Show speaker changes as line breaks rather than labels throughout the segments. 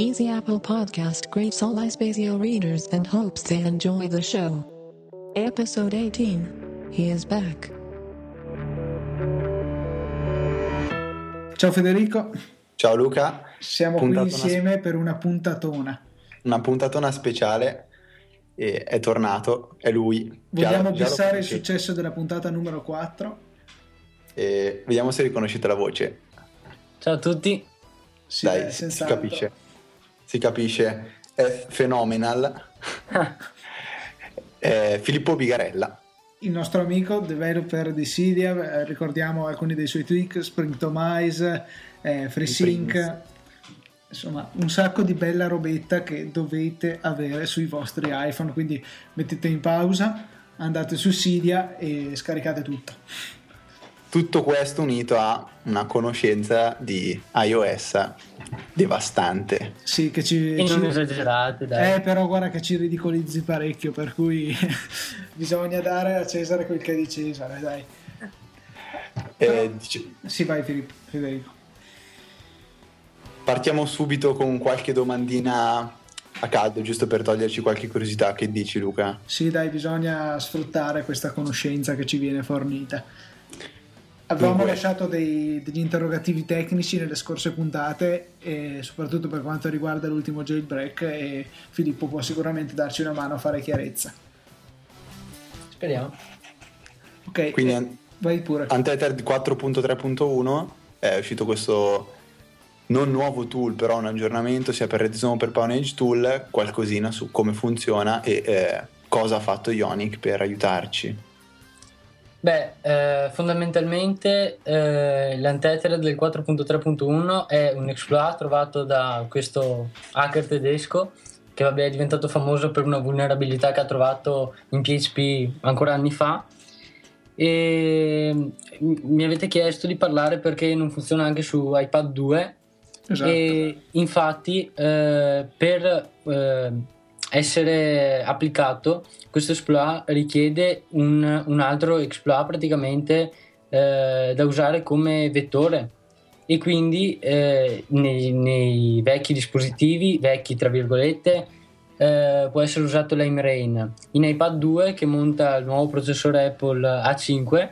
Easy Apple Podcast greets all iSpazio readers and hopes they enjoy the show. Episode 18. He is back.
Ciao Federico,
Ciao Luca,
siamo qui
Puntatona
insieme per una puntatona.
una puntatona speciale e è tornato, è lui.
Vogliamo
già
il successo della puntata numero 4?
E vediamo se riconoscete la voce.
Ciao a tutti.
Sì,
Dai,
beh,
si capisce. Si capisce. È phenomenal. È Filippo Bigarella.
Il nostro amico, developer di Cydia, eh, ricordiamo alcuni dei suoi tweak, Springtomize, eh, FreeSync, insomma un sacco di bella robetta che dovete avere sui vostri iPhone, quindi mettete in pausa, andate su Cydia e scaricate tutto.
Tutto questo unito a una conoscenza di iOS devastante.
Sì, che ci...
E non
ci-
esagerate, dai.
Eh, però guarda che ci ridicolizzi parecchio, per cui bisogna dare a Cesare quel che è di Cesare, dai.
Eh, dice-
Sì, vai Filippo, Federico.
partiamo subito con qualche domandina a caldo, giusto per toglierci qualche curiosità. Che dici Luca?
Sì, dai, bisogna sfruttare questa conoscenza che ci viene fornita. Avevamo
Dunque-
lasciato dei- degli interrogativi tecnici nelle scorse puntate, e soprattutto per quanto riguarda l'ultimo jailbreak, e Filippo può sicuramente darci una mano a fare chiarezza.
Speriamo.
Ok,
Quindi
eh, vai pure.
Untethered 4.3.1 è uscito questo non nuovo tool, però un aggiornamento sia per Redstone che per Pawnage Tool, qualcosina su come funziona e eh, cosa ha fatto Ionic per aiutarci.
Beh, eh, fondamentalmente eh, l'Untethered del 4.3.1 è un exploit trovato da questo hacker tedesco che vabbè, è diventato famoso per una vulnerabilità che ha trovato in PHP ancora anni fa e mi avete chiesto di parlare perché non funziona anche su iPad 2
Esatto.
E infatti eh, per eh, essere applicato questo exploit richiede un, un altro exploit praticamente eh, da usare come vettore e quindi eh, nei, nei vecchi dispositivi, vecchi tra virgolette, eh, può essere usato l'AimRain. In iPad 2 che monta il nuovo processore Apple A5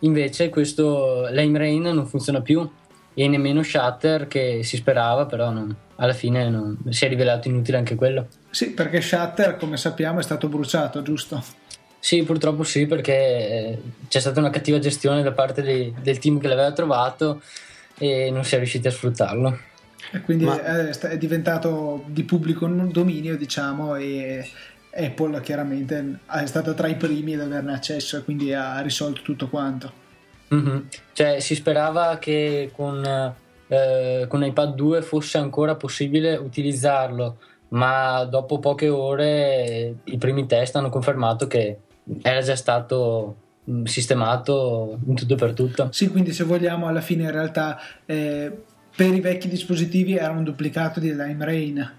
invece questo l'AimRain non funziona più e nemmeno Shutter che si sperava però non- alla fine non- si è rivelato inutile anche quello
Sì, perché Shutter, come sappiamo, è stato bruciato, giusto?
sì purtroppo sì perché eh, c'è stata una cattiva gestione da parte dei- del team che l'aveva trovato e non si è riusciti a sfruttarlo
E quindi
Ma-
è, è diventato di pubblico dominio, diciamo, e Apple chiaramente è stata tra i primi ad averne accesso e quindi ha risolto tutto quanto.
Mhm. Cioè, si sperava che con, eh, con iPad 2 fosse ancora possibile utilizzarlo, ma dopo poche ore i primi test hanno confermato che era già stato mh, sistemato in tutto e per tutto.
Sì, quindi se vogliamo, alla fine in realtà eh, per i vecchi dispositivi era un duplicato di Lime Rain.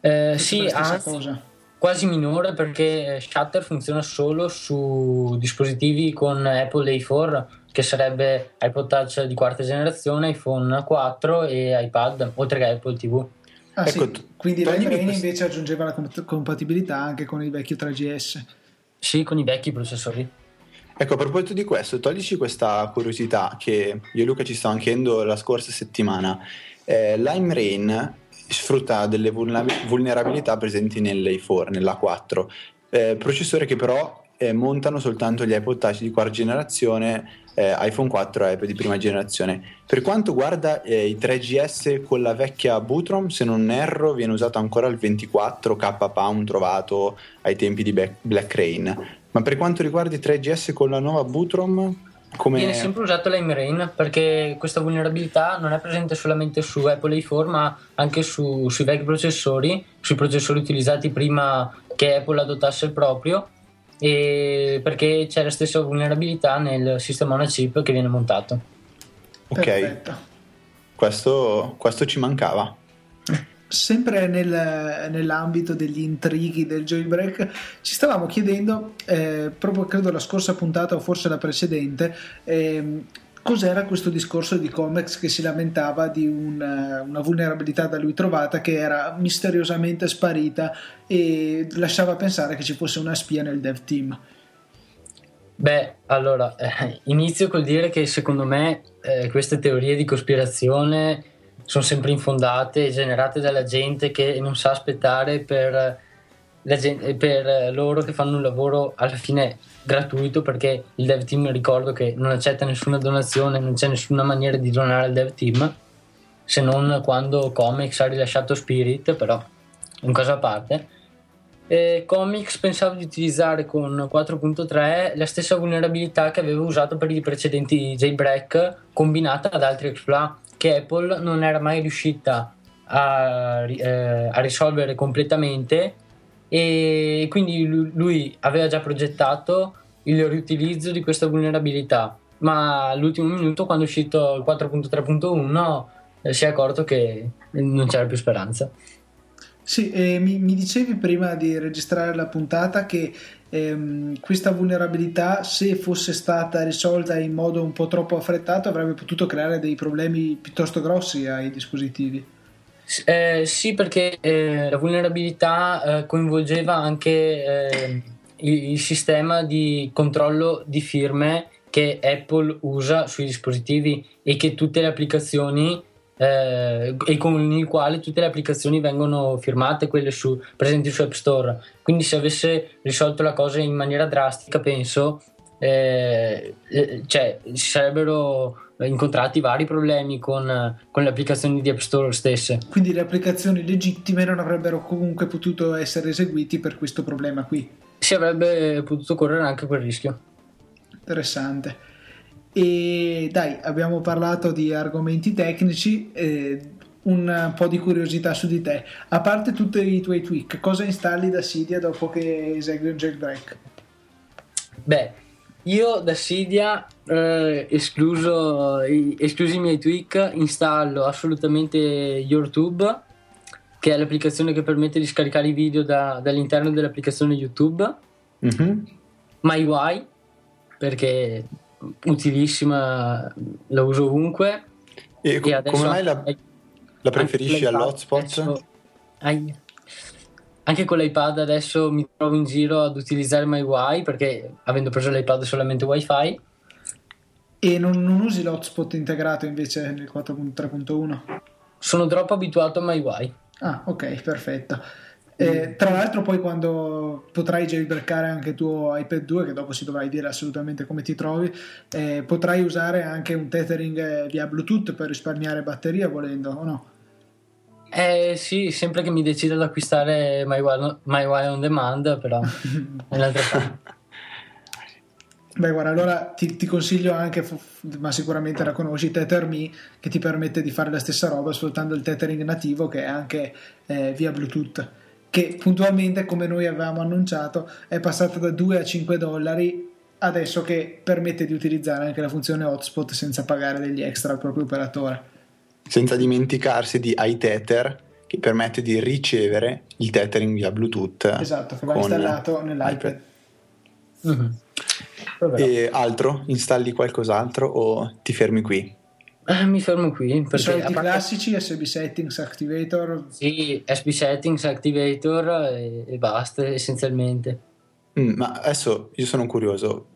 Eh, sì, anzi,
cosa.
quasi minore perché Shutter funziona solo su dispositivi con Apple A4 che sarebbe iPod Touch di quarta generazione, iPhone 4 e iPad, oltre che Apple TV.
Ah,
Ecco,
sì.
t-
Quindi
toglimi
Lime Rain
questo-
invece aggiungeva la com- compatibilità anche con il vecchio 3GS.
Sì, con i vecchi processori.
Ecco, a proposito di questo, toglici questa curiosità che io e Luca ci stavamo chiedendo la scorsa settimana. Eh, Lime Rain sfrutta delle vulnerabilità presenti nell'A4, nell'A4, eh, processori che però eh, montano soltanto gli iPod Touch di quarta generazione, eh, iPhone 4 e iPad di prima generazione. Per quanto riguarda eh, i 3GS con la vecchia Bootrom, se non erro, viene usato ancora il 24 K Pound trovato ai tempi di Black, Rain. Ma per quanto riguarda i 3GS con la nuova Bootrom, come...
Viene sempre usato l'AimRain perché questa vulnerabilità non è presente solamente su Apple A4 ma anche su- sui vecchi processori, sui processori utilizzati prima che Apple adottasse il proprio perché c'è la stessa vulnerabilità nel sistema on chip che viene montato.
Ok, questo, questo ci mancava.
sempre nel- nell'ambito degli intrighi del jailbreak, ci stavamo chiedendo, eh, proprio credo la scorsa puntata o forse la precedente, ehm, cos'era questo discorso di Comex che si lamentava di una, una vulnerabilità da lui trovata che era misteriosamente sparita e lasciava pensare che ci fosse una spia nel dev team.
Beh, allora, eh, inizio col dire che secondo me eh, queste teorie di cospirazione sono sempre infondate e generate dalla gente che non sa aspettare per, gente, per loro che fanno un lavoro alla fine gratuito perché il dev team ricordo che non accetta nessuna donazione, non c'è nessuna maniera di donare al dev team se non quando Comics ha rilasciato Spirit, però un caso a parte. Eh, Comics pensavo di utilizzare con 4.3 la stessa vulnerabilità che avevo usato per i precedenti jailbreak combinata ad altri exploit che Apple non era mai riuscita a, eh, a risolvere completamente e quindi lui, aveva già progettato il riutilizzo di questa vulnerabilità ma all'ultimo minuto quando è uscito il 4.3.1 eh, si è accorto che non c'era più speranza
sì, eh, mi, mi, dicevi prima di registrare la puntata che ehm, questa vulnerabilità, se fosse stata risolta in modo un po' troppo affrettato, avrebbe potuto creare dei problemi piuttosto grossi ai dispositivi.
Eh, sì, perché eh, la vulnerabilità eh, coinvolgeva anche eh, il, il sistema di controllo di firme che Apple usa sui dispositivi e che tutte le applicazioni eh, e con il quale tutte le applicazioni vengono firmate, quelle su, presenti su App Store. Quindi se avesse risolto la cosa in maniera drastica, penso, eh, cioè, si sarebbero incontrati vari problemi con, con, le applicazioni di App Store stesse.
Quindi le applicazioni legittime non avrebbero comunque potuto essere eseguiti per questo problema qui.
Si avrebbe potuto correre anche quel rischio.
Interessante. E dai, abbiamo parlato di argomenti tecnici. Eh, un po' di curiosità su di te. A parte tutti i tuoi tweak, cosa installi da Cydia dopo che esegui un jailbreak?
Beh, io da Cydia, eh, escluso, esclusi i miei tweak, installo assolutamente YouTube, che è l'applicazione che permette di scaricare i video da, dall'interno dell'applicazione YouTube. Mm-hmm. MyUI, perché utilissima, la uso ovunque.
E, e come mai la, la preferisci all'hotspot? Adesso,
anche con l'iPad adesso mi trovo in giro ad utilizzare MyWi perché avendo preso l'iPad solamente WiFi.
E non, non usi l'hotspot integrato invece nel 4.3.1?
Sono troppo abituato a MyWi.
Ah, ok, perfetto. Eh, tra l'altro poi quando potrai jailbreakare anche il tuo iPad 2 che dopo si dovrai dire assolutamente come ti trovi eh, potrai usare anche un tethering eh, via Bluetooth per risparmiare batteria volendo o no?
Eh sì, sempre che mi decida ad acquistare MyWire My on Demand però è un'altra cosa
Beh, guarda, allora ti, ti, consiglio anche, ma sicuramente la conosci, TetherMe, che ti permette di fare la stessa roba sfruttando il tethering nativo che è anche eh, via Bluetooth che puntualmente, come noi avevamo annunciato, è passata da 2 a 5 dollari adesso che permette di utilizzare anche la funzione hotspot senza pagare degli extra al proprio operatore.
Senza dimenticarsi di iTether che permette di ricevere il tethering via Bluetooth.
Esatto, che va installato nell'iPad. Mm-hmm.
E altro? Installi qualcos'altro o ti fermi qui?
Eh, mi fermo qui.
I soliti parte... classici, SB Settings Activator.
Sì, SB Settings Activator e, e basta essenzialmente.
Mm, ma adesso io sono curioso.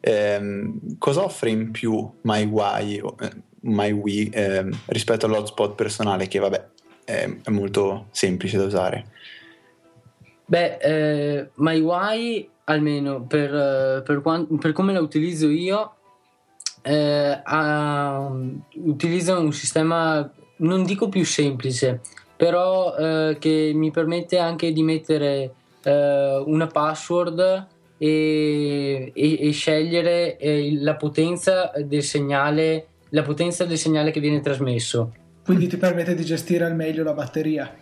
Eh, cosa offre in più MyWi, eh, MyWi eh, rispetto all'hotspot personale che vabbè è, è molto semplice da usare?
Beh, eh, MyWi almeno per, per, quant- per come la utilizzo io eh, ha, utilizza un sistema, non dico più semplice, però eh, che mi permette anche di mettere eh, una password e, e, e scegliere eh, la potenza del segnale la potenza del segnale che viene trasmesso
quindi ti permette di gestire al meglio la batteria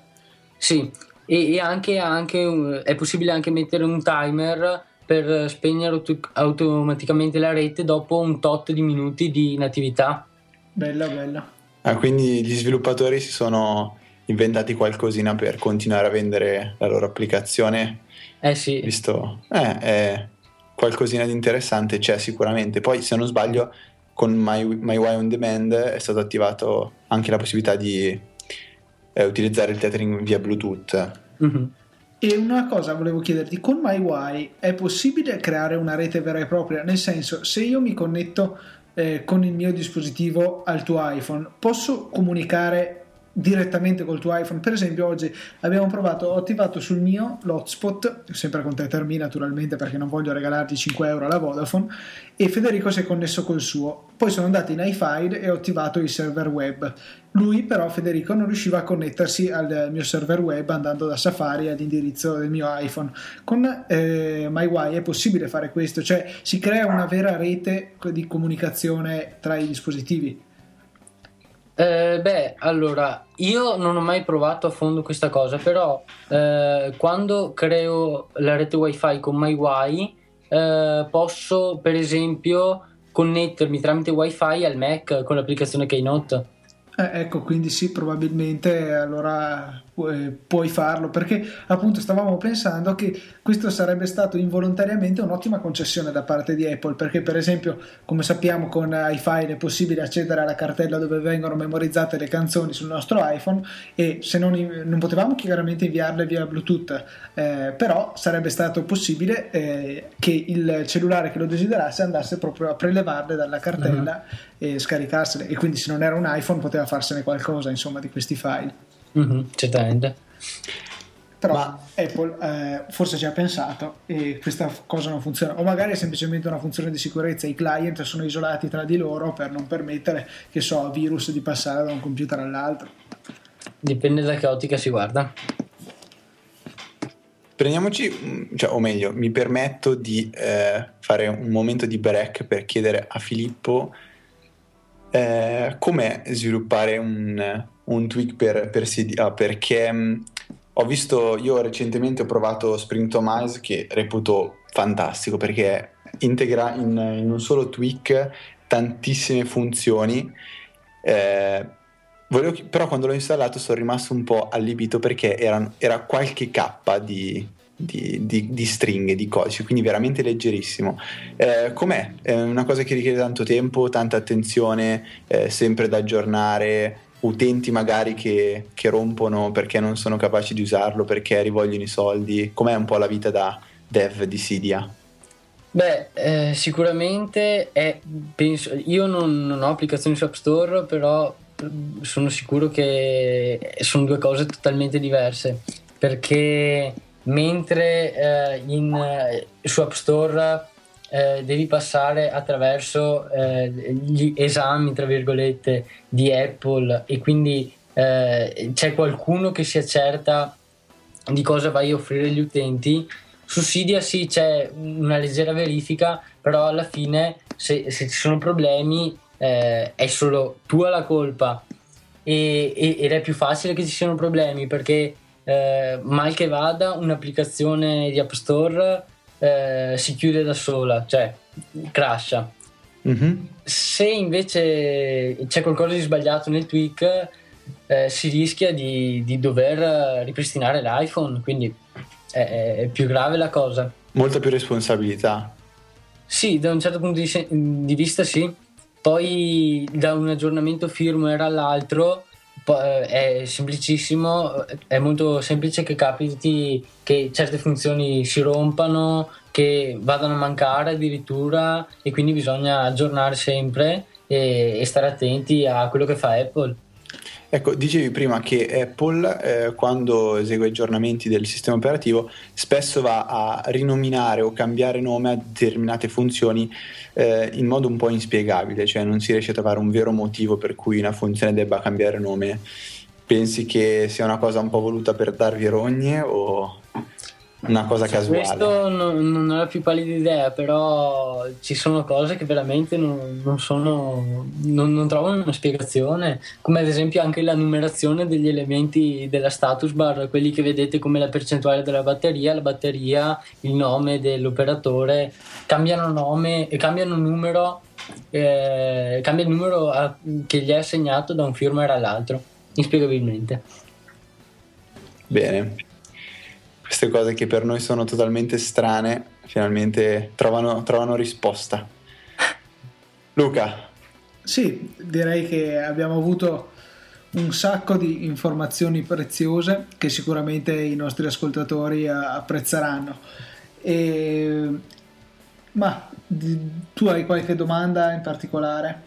sì e, e anche, anche, è possibile anche mettere un timer per spegnere auto- automaticamente la rete dopo un tot di minuti di inattività.
Bella, bella.
Ah, quindi gli sviluppatori si sono inventati qualcosina per continuare a vendere la loro applicazione.
Eh sì.
Visto, eh, è qualcosina di interessante c'è sicuramente. Poi, se non sbaglio, con My, MyWi On Demand è stato attivato anche la possibilità di eh, utilizzare il tethering via Bluetooth.
Mm-hmm. E una cosa volevo chiederti, con MyWi è possibile creare una rete vera e propria? Nel senso, se io mi connetto eh, con il mio dispositivo al tuo iPhone, posso comunicare direttamente col tuo iPhone. Per esempio, oggi abbiamo provato, ho attivato sul mio l'hotspot, sempre con TetherMe naturalmente perché non voglio regalarti 5 euro alla Vodafone, e Federico si è connesso col suo. Poi sono andato in iFile e ho attivato il server web. Lui, però, Federico, non riusciva a connettersi al mio server web andando da Safari all'indirizzo del mio iPhone. Con eh, MyWi è possibile fare questo, cioè si crea una vera rete di comunicazione tra i dispositivi.
Eh, beh, allora, io non ho mai provato a fondo questa cosa, però eh, quando creo la rete wifi con MyWi eh, posso per esempio connettermi tramite wifi al Mac con l'applicazione Keynote.
Eh, ecco, quindi sì, probabilmente allora puoi farlo perché appunto stavamo pensando che questo sarebbe stato involontariamente un'ottima concessione da parte di Apple perché per esempio come sappiamo con iFile è possibile accedere alla cartella dove vengono memorizzate le canzoni sul nostro iPhone e se non, non potevamo chiaramente inviarle via Bluetooth eh, però sarebbe stato possibile eh, che il cellulare che lo desiderasse andasse proprio a prelevarle dalla cartella uh-huh. e scaricarsele e quindi se non era un iPhone poteva farsene qualcosa insomma di questi file
Mm-hmm, certamente.
Però Ma... Apple eh, forse ci ha pensato e questa cosa non funziona. O magari è semplicemente una funzione di sicurezza. I client sono isolati tra di loro per non permettere, che so, virus di passare da un computer all'altro.
Dipende da che ottica si guarda.
Prendiamoci, cioè, o meglio, mi permetto di eh, fare un momento di break per chiedere a Filippo eh, com'è sviluppare un, un tweak per, per CDA perché mh, mm, ho visto, io recentemente ho provato Spring Tomize che reputo fantastico perché integra in, in un solo tweak tantissime funzioni. Eh, volevo, però quando l'ho installato sono rimasto un po' allibito perché era, era qualche K di, di, di, di, stringhe, di codice, quindi veramente leggerissimo. Eh, com'è? È una cosa che richiede tanto tempo, tanta attenzione, eh, sempre da aggiornare, utenti magari che, che, rompono perché non sono capaci di usarlo, perché rivogliono i soldi? Com'è un po' la vita da dev di Cydia?
Beh, eh, sicuramente è, penso, io non, non, ho applicazioni su App Store, però sono sicuro che sono due cose totalmente diverse perché mentre eh, in, su App Store eh, devi passare attraverso eh, gli esami, tra virgolette, di Apple e quindi eh, c'è qualcuno che si accerta di cosa vai a offrire agli utenti. Su Cydia sì c'è una leggera verifica, però alla fine se, se ci sono problemi eh, è solo tua la colpa e, e, ed è più facile che ci siano problemi perché eh, mal che vada un'applicazione di App Store eh, si chiude da sola, cioè crasha. Mm-hmm. Se invece c'è qualcosa di sbagliato nel tweak, eh, si rischia di, di, dover ripristinare l'iPhone, quindi è, è, più grave la cosa.
Molta più responsabilità.
Sì, da un certo punto di, di vista sì. Poi da un aggiornamento firmware all'altro è semplicissimo, è molto semplice che capiti che certe funzioni si rompano, che vadano a mancare addirittura e quindi bisogna aggiornare sempre e, e stare attenti a quello che fa Apple.
Ecco, dicevi prima che Apple, eh, quando esegue aggiornamenti del sistema operativo, spesso va a rinominare o cambiare nome a determinate funzioni eh, in modo un po' inspiegabile, cioè non si riesce a trovare un vero motivo per cui una funzione debba cambiare nome. Pensi che sia una cosa un po' voluta per darvi rogne o una cosa casuale.
Questo non, non ho la più pallida idea, però ci sono cose che veramente non, non sono. Non, non, trovano una spiegazione. Come ad esempio anche la numerazione degli elementi della status bar, quelli che vedete come la percentuale della batteria, la batteria, il nome dell'operatore, cambiano nome e cambiano numero. Eh, cambia il numero a, che gli è assegnato da un firmware all'altro, inspiegabilmente.
Bene queste cose che per noi sono totalmente strane finalmente trovano, trovano risposta. Luca,
Sì, direi che abbiamo avuto un sacco di informazioni preziose che sicuramente i nostri ascoltatori apprezzeranno. E... Ma tu hai qualche domanda in particolare?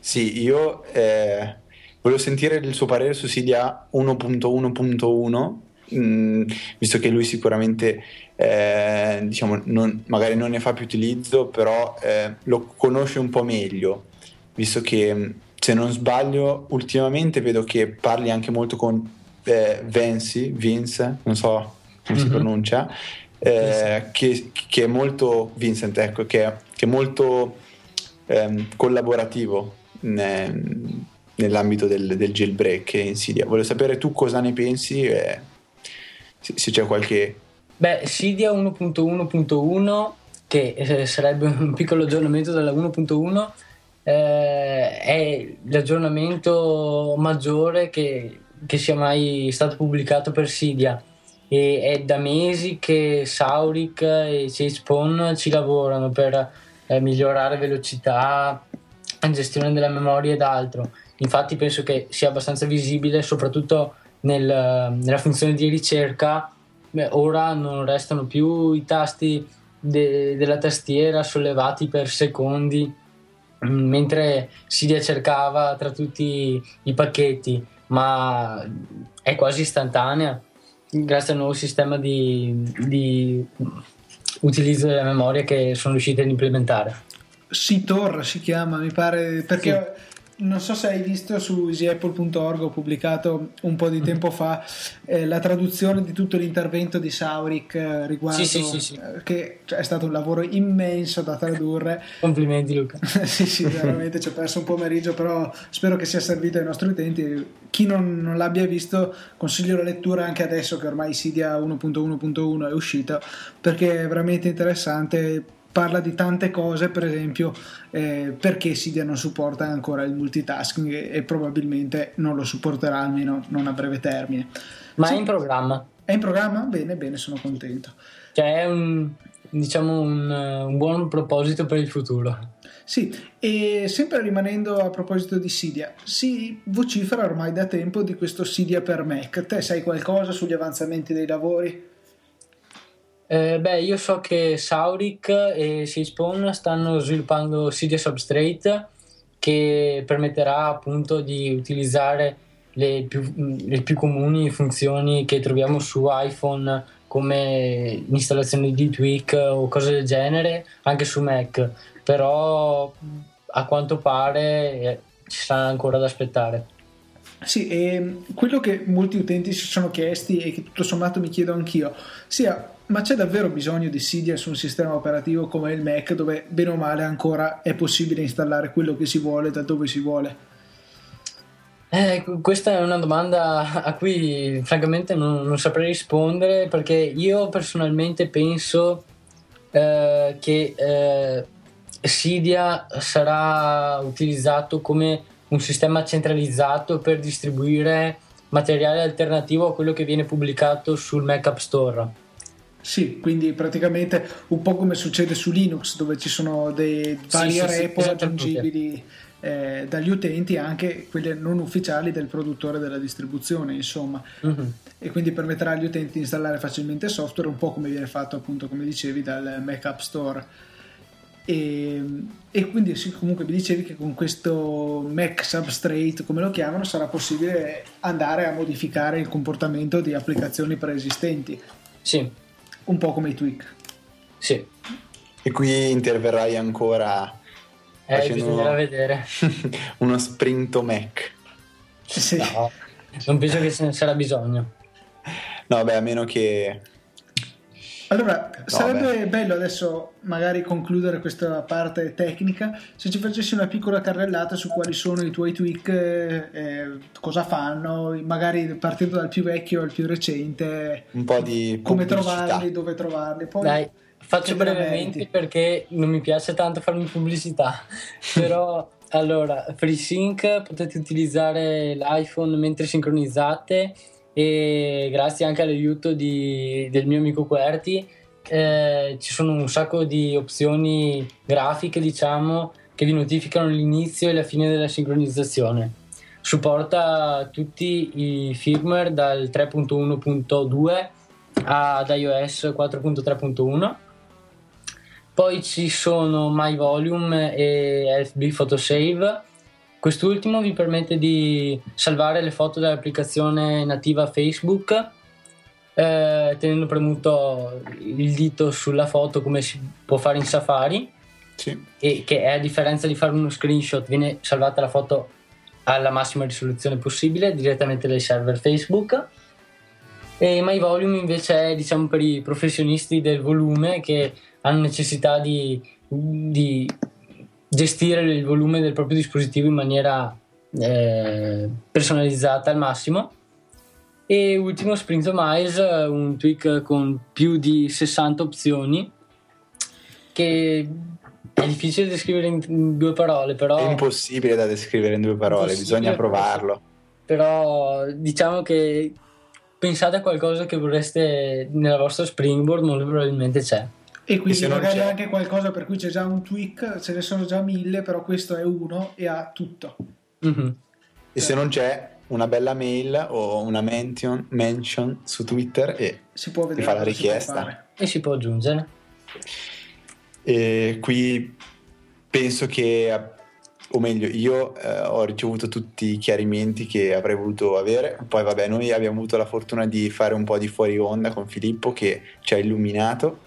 Sì, io eh, volevo sentire il suo parere su Sidia 1.1.1, mh, mm, visto che lui sicuramente eh, diciamo, non, magari non ne fa più utilizzo, però eh, lo conosce un po' meglio, visto che mm, se non sbaglio ultimamente vedo che parli anche molto con eh, Vince, Vince, non so come mm-hmm. si pronuncia, eh, che, che, è molto Vincent, ecco, che, che è molto ehm, collaborativo ne, nell'ambito del, del jailbreak in Cydia. Voglio sapere tu cosa ne pensi e se, se c'è qualche...
Beh, Cydia 1.1.1 che eh, sarebbe un piccolo aggiornamento della 1.1 eh, è l'aggiornamento maggiore che, che, sia mai stato pubblicato per Cydia e è da mesi che Sauric e Chase ci lavorano per eh, migliorare velocità, gestione della memoria ed altro. Infatti penso che sia abbastanza visibile, soprattutto nel, nella funzione di ricerca. Beh, ora non restano più i tasti de, della tastiera sollevati per secondi, mm, mentre si cercava tra tutti i pacchetti, ma è quasi istantanea grazie al nuovo sistema di, di utilizzo della memoria che sono riusciti ad implementare.
Sitor si chiama, mi pare, perché sì. Non so se hai visto su easyapple.org ho pubblicato un po' di tempo fa eh, la traduzione di tutto l'intervento di Sauric eh, riguardo
sì, sì,
eh, che cioè, è stato un lavoro immenso da tradurre.
Complimenti Luca.
sì, sì, veramente ci ho perso un pomeriggio, però spero che sia servito ai nostri utenti. Chi non, non l'abbia visto consiglio la lettura anche adesso che ormai Sidia 1.1.1 è uscita perché è veramente interessante parla di tante cose, per esempio eh, perché Cydia non supporta ancora il multitasking e, e, probabilmente non lo supporterà almeno non a breve termine.
Ma sì. è in programma?
È in programma? Bene, bene, sono contento.
Cioè è un, diciamo un, un buon proposito per il futuro.
Sì, e sempre rimanendo a proposito di Cydia, si vocifera ormai da tempo di questo Cydia per Mac. Te sai qualcosa sugli avanzamenti dei lavori?
Eh, beh, io so che Sauric e Seaspawn stanno sviluppando Cydia Substrate che permetterà appunto di utilizzare le più, le più, comuni funzioni che troviamo su iPhone come l'installazione di Tweak o cose del genere anche su Mac. Però a quanto pare eh, ci sarà ancora da aspettare
sì, e quello che molti utenti si sono chiesti e che tutto sommato mi chiedo anch'io, sia ma c'è davvero bisogno di Cydia su un sistema operativo come il Mac dove bene o male ancora è possibile installare quello che si vuole da dove si vuole?
Eh, questa è una domanda a cui francamente non, non saprei rispondere perché io personalmente penso eh, che eh, Cydia sarà utilizzato come un sistema centralizzato per distribuire materiale alternativo a quello che viene pubblicato sul Mac App Store.
Sì, quindi praticamente un po' come succede su Linux dove ci sono dei vari sì, repo sì, raggiungibili eh, dagli utenti anche quelle non ufficiali del produttore della distribuzione insomma. Uh-huh. e quindi permetterà agli utenti di installare facilmente software un po' come viene fatto appunto come dicevi dal Mac App Store e, e, quindi sì, comunque mi dicevi che con questo Mac Substrate, come lo chiamano, sarà possibile andare a modificare il comportamento di applicazioni preesistenti.
Sì,
un po' come i tweak.
Sì.
E qui interverrai ancora
eh, bisognerà vedere.
uno sprinto Mac.
Sì. No, non penso che ce ne sarà bisogno.
No, beh, a meno che
allora, no, sarebbe beh. bello adesso magari concludere questa parte tecnica se ci facessi una piccola carrellata su quali sono i tuoi tweak, eh, cosa fanno, magari partendo dal più vecchio al più recente,
un po' di
come trovarli, dove trovarli. Poi,
Dai, faccio brevemente perché non mi piace tanto farmi pubblicità, però allora, FreeSync potete utilizzare l'iPhone mentre sincronizzate e grazie anche all'aiuto di, del mio amico Querti eh, ci sono un sacco di opzioni grafiche diciamo che vi notificano l'inizio e la fine della sincronizzazione. Supporta tutti i firmware dal 3.1.2 ad iOS 4.3.1. Poi ci sono My Volume e FB Photosave. Quest'ultimo vi permette di salvare le foto dall'applicazione nativa Facebook eh, tenendo premuto il dito sulla foto come si può fare in Safari
Sì.
e che a differenza di fare uno screenshot viene salvata la foto alla massima risoluzione possibile direttamente dai server Facebook e My Volume invece è diciamo per i professionisti del volume che hanno necessità di, di gestire il volume del proprio dispositivo in maniera eh, personalizzata al massimo. E ultimo Sprintomize un tweak con più di 60 opzioni che è difficile descrivere in due parole però
È impossibile da descrivere in due parole, bisogna provarlo.
però diciamo che pensate a qualcosa che vorreste nella vostra Springboard molto probabilmente c'è
E
E
quindi
se non
magari
c'è?
anche qualcosa per cui c'è già un tweak, ce ne sono già mille, però questo è uno e ha tutto.
Mhm.
E se non c'è una bella mail o una mention, mention su Twitter e
Si può vedere
fa la
si
richiesta.
fare.
e si può aggiungere
E qui penso che, o meglio, io eh, ho ricevuto tutti i chiarimenti che avrei voluto avere. Poi, vabbè, noi abbiamo avuto la fortuna di fare un po' di fuori onda con Filippo che ci ha illuminato.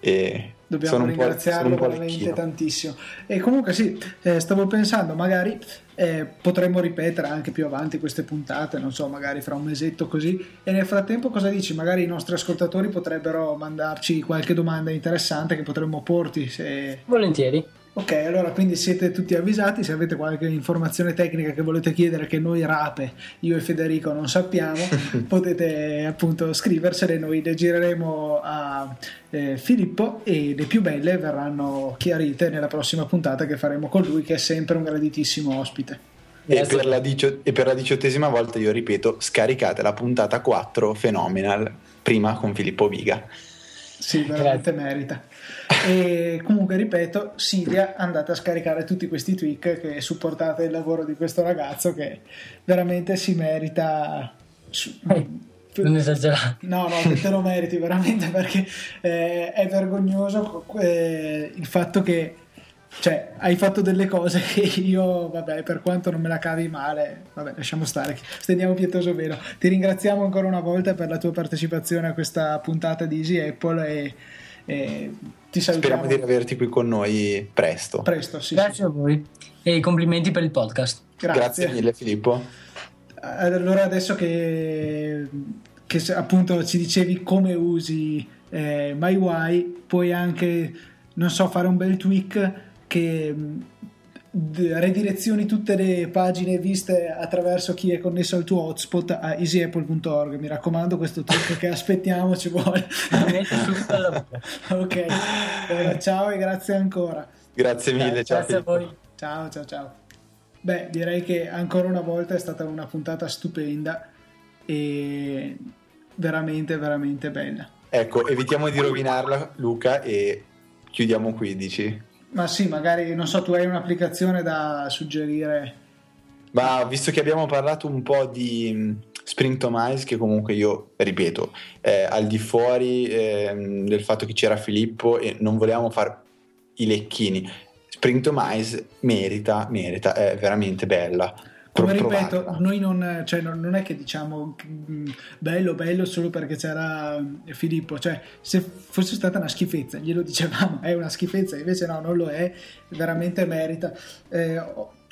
E
Dobbiamo ringraziarlo
un po'
veramente tantissimo. E comunque sì, eh, stavo pensando, magari eh, potremmo ripetere anche più avanti queste puntate, non so, magari fra un mesetto così. E nel frattempo cosa dici? Magari i nostri ascoltatori potrebbero mandarci qualche domanda interessante che potremmo porti. Se...
volentieri
Ok, allora quindi siete tutti avvisati, se avete qualche informazione tecnica che volete chiedere che noi rape, io e Federico non sappiamo, potete appunto scriversele, noi le gireremo a eh, Filippo e le più belle verranno chiarite nella prossima puntata che faremo con lui che è sempre un graditissimo ospite.
E per, la dicio- e per la diciottesima volta io ripeto, scaricate la puntata 4 Phenomenal, prima con Filippo Viga.
Sì, veramente merita. E comunque ripeto, Silvia, andate a scaricare tutti questi tweak che supportate il lavoro di questo ragazzo che veramente si merita.
non esagerate
No, no, te lo meriti veramente perché eh, è vergognoso eh, il fatto che cioè, hai fatto delle cose che io, vabbè, per quanto non me la cavi male, vabbè, lasciamo stare, stendiamo pietoso velo. Ti ringraziamo ancora una volta per la tua partecipazione a questa puntata di Easy Apple e, e ti salutiamo
Speriamo di riaverti qui con noi presto.
presto. Sì,
grazie a voi e complimenti per il podcast
sì. Grazie.
Grazie mille Filippo.
Allora adesso che, che appunto ci dicevi come usi eh, MyWi, puoi anche, non so, fare un bel tweak che redirezioni tutte le pagine viste attraverso chi è connesso al tuo hotspot a easyapple.org. Mi raccomando, questo tweak che aspettiamo ci vuole.
Lavoro.
ok, allora, ciao e grazie ancora.
Grazie mille, ciao
grazie a voi
Ciao, ciao, ciao. Beh, direi che ancora una volta è stata una puntata stupenda e veramente, veramente bella.
Ecco, evitiamo di rovinarla Luca e chiudiamo qui, dici?
Ma sì, magari, non so, tu hai un'applicazione da suggerire.
Ma visto che abbiamo parlato un po' di mh, Springtomize, che comunque io ripeto, eh, al di fuori ehm, del fatto che c'era Filippo e non volevamo fare i lecchini, Springtomize merita, merita, è veramente bella.
Come ripeto, noi non, cioè, non, non è che diciamo mm, bello, bello solo perché c'era mm, Filippo, cioè se fosse stata una schifezza glielo dicevamo, è una schifezza, invece no, non lo è, veramente merita. Eh,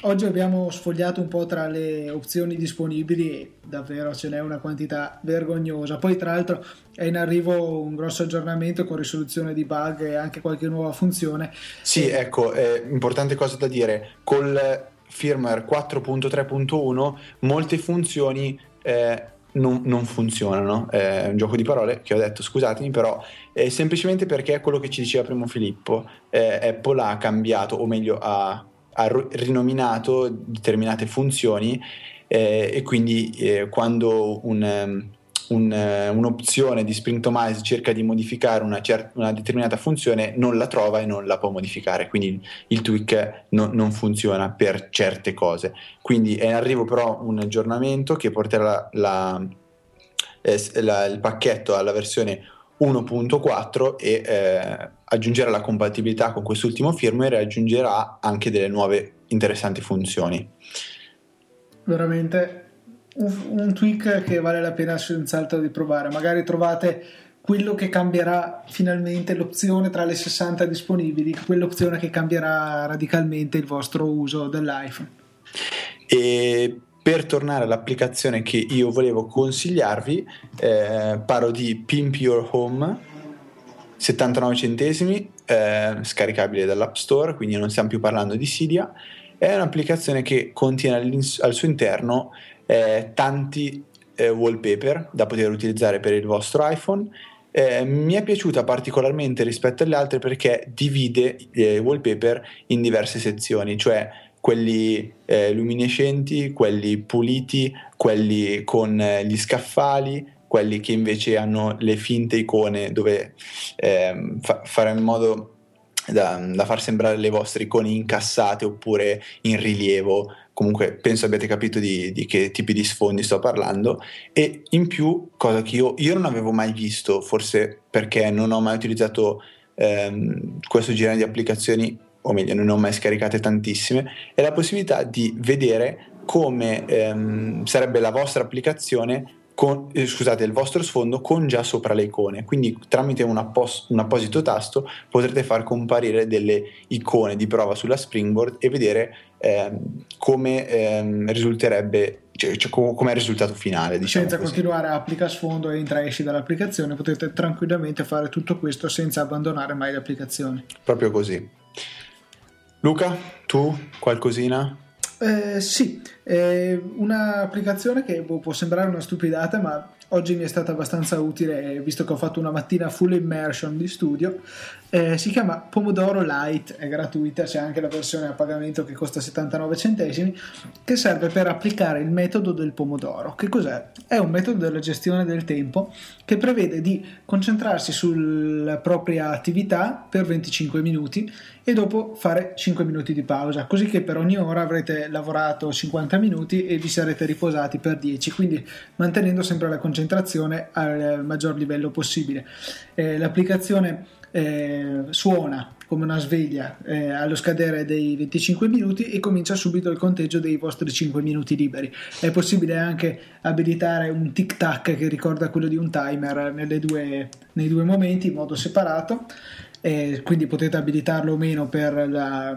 oggi abbiamo sfogliato un po' tra le opzioni disponibili e davvero ce n'è una quantità vergognosa. Poi tra l'altro è in arrivo un grosso aggiornamento con risoluzione di bug e anche qualche nuova funzione.
Sì, ecco, eh, importante cosa da dire, col firmware 4.3.1 molte funzioni eh, non, non funzionano, è un gioco di parole che ho detto, scusatemi, però è semplicemente perché è quello che ci diceva prima Filippo, eh, Apple ha cambiato, o meglio ha, ha ri- rinominato determinate funzioni eh, e quindi eh, quando un, ehm, un, eh, un'opzione di Springtomize cerca di modificare una, cer- una, determinata funzione, non la trova e non la può modificare, quindi il tweak no, non funziona per certe cose. Quindi è in arrivo però un aggiornamento che porterà la, eh, la, il pacchetto alla versione 1.4 e eh, aggiungerà la compatibilità con quest'ultimo firmware e aggiungerà anche delle nuove interessanti funzioni.
Veramente un, un tweak che vale la pena senz'altro di provare. Magari trovate quello che cambierà finalmente l'opzione tra le 60 disponibili, quell'opzione che cambierà radicalmente il vostro uso dell'iPhone.
E per tornare all'applicazione che io volevo consigliarvi, eh, parlo di Pimp Your Home, 79 centesimi, eh, scaricabile dall'App Store, quindi non stiamo più parlando di Cydia. È un'applicazione che contiene al suo interno eh, tanti eh, wallpaper da poter utilizzare per il vostro iPhone. Eh, mi è piaciuta particolarmente rispetto alle altre perché divide i eh, wallpaper in diverse sezioni, cioè quelli eh, luminescenti, quelli puliti, quelli con eh, gli scaffali, quelli che invece hanno le finte icone dove eh, fa- fare in modo da, da, far sembrare le vostre icone incassate oppure in rilievo comunque penso abbiate capito di, di, che tipi di sfondi sto parlando e in più cosa che io, io non avevo mai visto forse perché non ho mai utilizzato ehm, questo genere di applicazioni o meglio non ne ho mai scaricate tantissime è la possibilità di vedere come ehm, sarebbe la vostra applicazione con, eh, scusate, il vostro sfondo con già sopra le icone. Quindi tramite un, appos- un, apposito tasto potrete far comparire delle icone di prova sulla Springboard e vedere ehm, come ehm, risulterebbe cioè, cioè, come risultato finale. Diciamo
senza
così.
continuare a applica sfondo e entra e esci dall'applicazione, potete tranquillamente fare tutto questo senza abbandonare mai l'applicazione.
Proprio così. Luca, tu qualcosina?
Eh, sì, è un'applicazione che boh, può sembrare una stupidata, ma oggi mi è stata abbastanza utile, visto che ho fatto una mattina full immersion di studio. Eh, si chiama Pomodoro Lite, è gratuita, c'è anche la versione a pagamento che costa 79 centesimi, che serve per applicare il metodo del pomodoro. Che cos'è? È un metodo della gestione del tempo che prevede di concentrarsi sulla propria attività per 25 minuti e dopo fare 5 minuti di pausa, così che per ogni ora avrete lavorato 50 minuti e vi sarete riposati per 10, quindi mantenendo sempre la concentrazione al maggior livello possibile. Eh, l'applicazione eh, suona come una sveglia eh, allo scadere dei 25 minuti e comincia subito il conteggio dei vostri 5 minuti liberi. È possibile anche abilitare un tic tac che ricorda quello di un timer due, nei due momenti in modo separato, eh, quindi potete abilitarlo o meno per la,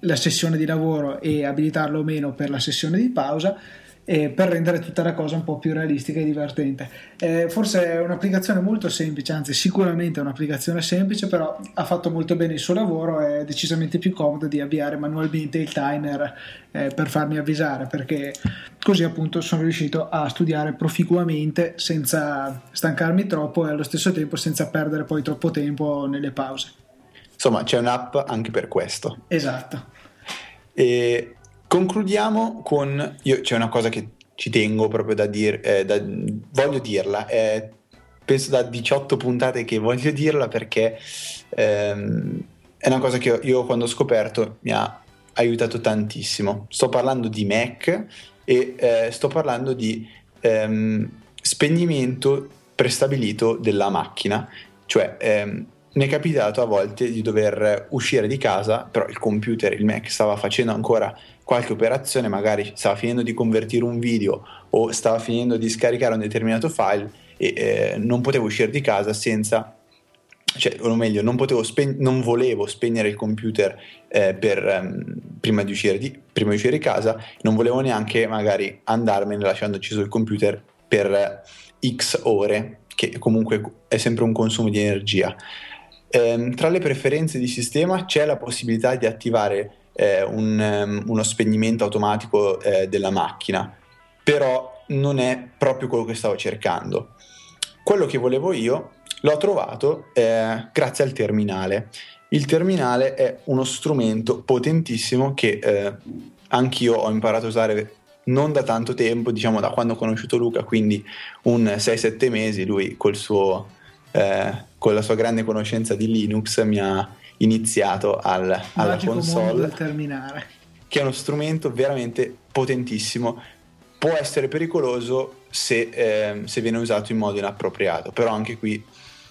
la sessione di lavoro e abilitarlo o meno per la sessione di pausa eh, per rendere tutta la cosa un po' più realistica e divertente. Eh, forse è un'applicazione molto semplice, anzi sicuramente è un'applicazione semplice, però ha fatto molto bene il suo lavoro, è decisamente più comodo di avviare manualmente il timer eh, per farmi avvisare, perché così appunto sono riuscito a studiare proficuamente senza stancarmi troppo e allo stesso tempo senza perdere poi troppo tempo nelle pause.
Insomma, c'è un'app anche per questo.
Esatto.
E Concludiamo con... Io, c'è una cosa che ci tengo proprio da dire, eh, voglio dirla, eh, penso da 18 puntate che voglio dirla perché ehm, è una cosa che io quando ho scoperto mi ha aiutato tantissimo. Sto parlando di Mac e eh, sto parlando di ehm, spegnimento prestabilito della macchina, cioè ehm, mi è capitato a volte di dover uscire di casa, però il computer, il Mac stava facendo ancora qualche operazione, magari stava finendo di convertire un video o stava finendo di scaricare un determinato file e eh, non potevo uscire di casa senza cioè, o meglio, non, spe- non volevo spegnere il computer eh, per, um, prima, di di, prima, di uscire di casa, non volevo neanche magari andarmene lasciando acceso il computer per eh, x ore, che comunque è sempre un consumo di energia. Eh, tra le preferenze di sistema c'è la possibilità di attivare eh, un, um, uno spegnimento automatico eh, della macchina, però non è proprio quello che stavo cercando. Quello che volevo io l'ho trovato eh, grazie al terminale. Il terminale è uno strumento potentissimo che eh, anch'io ho imparato a usare non da tanto tempo, diciamo da quando ho conosciuto Luca, quindi un 6-7 mesi, lui col suo, eh, con la sua grande conoscenza di Linux mi ha iniziato al, alla console.
terminare.
Che è uno strumento veramente potentissimo. Può essere pericoloso se, eh, se viene usato in modo inappropriato, però anche qui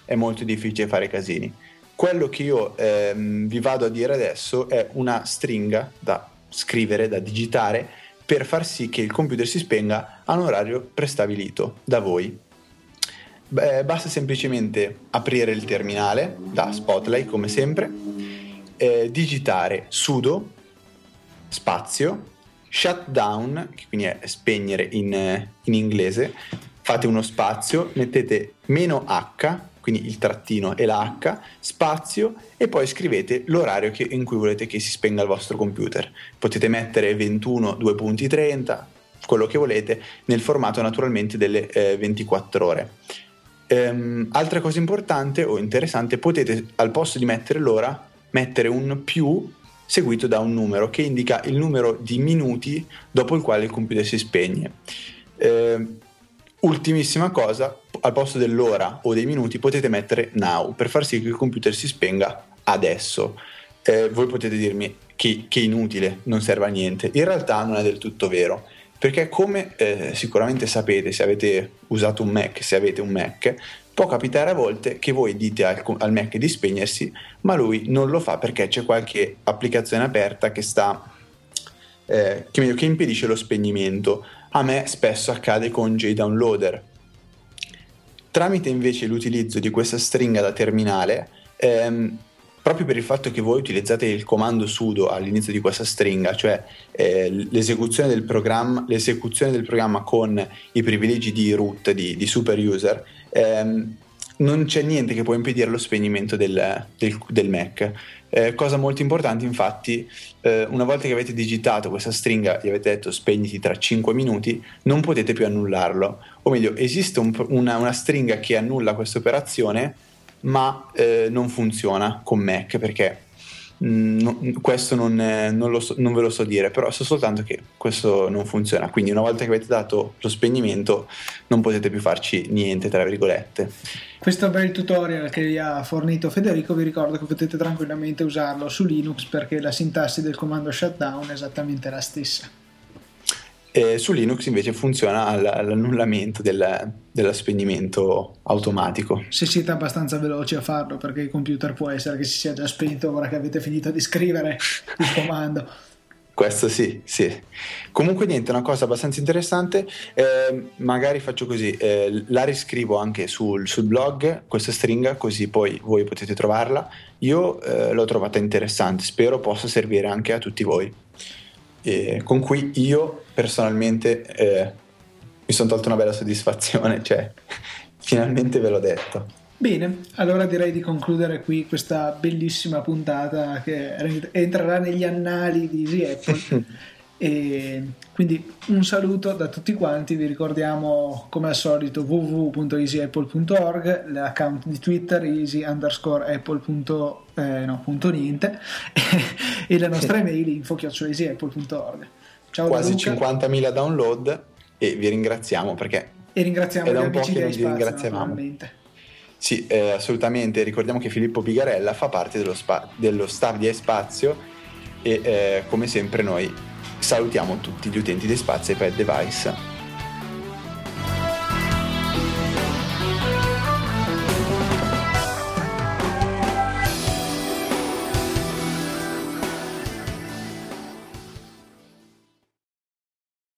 è molto difficile fare casini. Quello che io ehm, vi vado a dire adesso è una stringa da scrivere, da digitare, per far sì che il computer si spenga a un orario prestabilito da voi. Beh, basta semplicemente aprire il terminale da Spotlight come sempre, eh, digitare sudo spazio shutdown, che quindi è spegnere in, in inglese, fate uno spazio, mettete meno H, quindi il trattino e la H, spazio e poi scrivete l'orario che, in cui volete che si spenga il vostro computer. Potete mettere 21 2 punti 30, quello che volete, nel formato naturalmente delle eh, 24 ore. Ehm, altra cosa importante o interessante, potete al posto di mettere l'ora mettere un più seguito da un numero che indica il numero di minuti dopo il quale il computer si spegne. Ehm, ultimissima cosa, al posto dell'ora o dei minuti potete mettere now per far sì che il computer si spenga adesso. Eh, voi potete dirmi che, che, inutile, non serve a niente. In realtà non è del tutto vero. Perché come eh, sicuramente sapete se avete usato un Mac, se avete un Mac, può capitare a volte che voi dite al, al Mac di spegnersi, ma lui non lo fa perché c'è qualche applicazione aperta che sta eh, che, meglio, che impedisce lo spegnimento. A me spesso accade con JDownloader. Tramite invece l'utilizzo di questa stringa da terminale, ehm, proprio per il fatto che voi utilizzate il comando sudo all'inizio di questa stringa, cioè eh, l'esecuzione, del l'esecuzione, del programma con i privilegi di root, di, di super user, ehm, non c'è niente che può impedire lo spegnimento del, del, del Mac. Eh, cosa molto importante, infatti, eh, una volta che avete digitato questa stringa e avete detto spegniti tra 5 minuti, non potete più annullarlo. O meglio, esiste un, una, una stringa che annulla questa operazione ma eh, non funziona con Mac perché mh, mm, questo non, non, so, non, ve lo so dire, però so soltanto che questo non funziona. Quindi una volta che avete dato lo spegnimento non potete più farci niente, tra virgolette.
Questo bel tutorial che vi ha fornito Federico vi ricordo che potete tranquillamente usarlo su Linux perché la sintassi del comando shutdown è esattamente la stessa.
E su Linux invece funziona all'annullamento del, dello spegnimento automatico.
Se siete abbastanza veloci a farlo, perché il computer può essere che si sia già spento ora che avete finito di scrivere il comando.
Questo sì, sì. Comunque niente, una cosa abbastanza interessante, eh, magari faccio così, eh, la riscrivo anche sul, sul, blog, questa stringa, così poi voi potete trovarla. Io eh, l'ho trovata interessante, spero possa servire anche a tutti voi eh, con cui io personalmente eh, mi sono tolto una bella soddisfazione, cioè finalmente ve l'ho detto.
Bene, allora direi di concludere qui questa bellissima puntata che entrerà negli annali di Easy Apple. E quindi un saluto da tutti quanti, vi ricordiamo come al solito www.easyapple.org, l'account di Twitter easy underscore apple. Eh, no, e la nostra email info.easyapple.org.
Ciao Quasi 50.000 download e vi ringraziamo perché
e ringraziamo
è da un po' che non vi ringraziavamo. Sì, eh, assolutamente. Ricordiamo che Filippo Pigarella fa parte dello, spa- dello staff di Espazio e eh, come sempre noi salutiamo tutti gli utenti di Spazio e Pet Device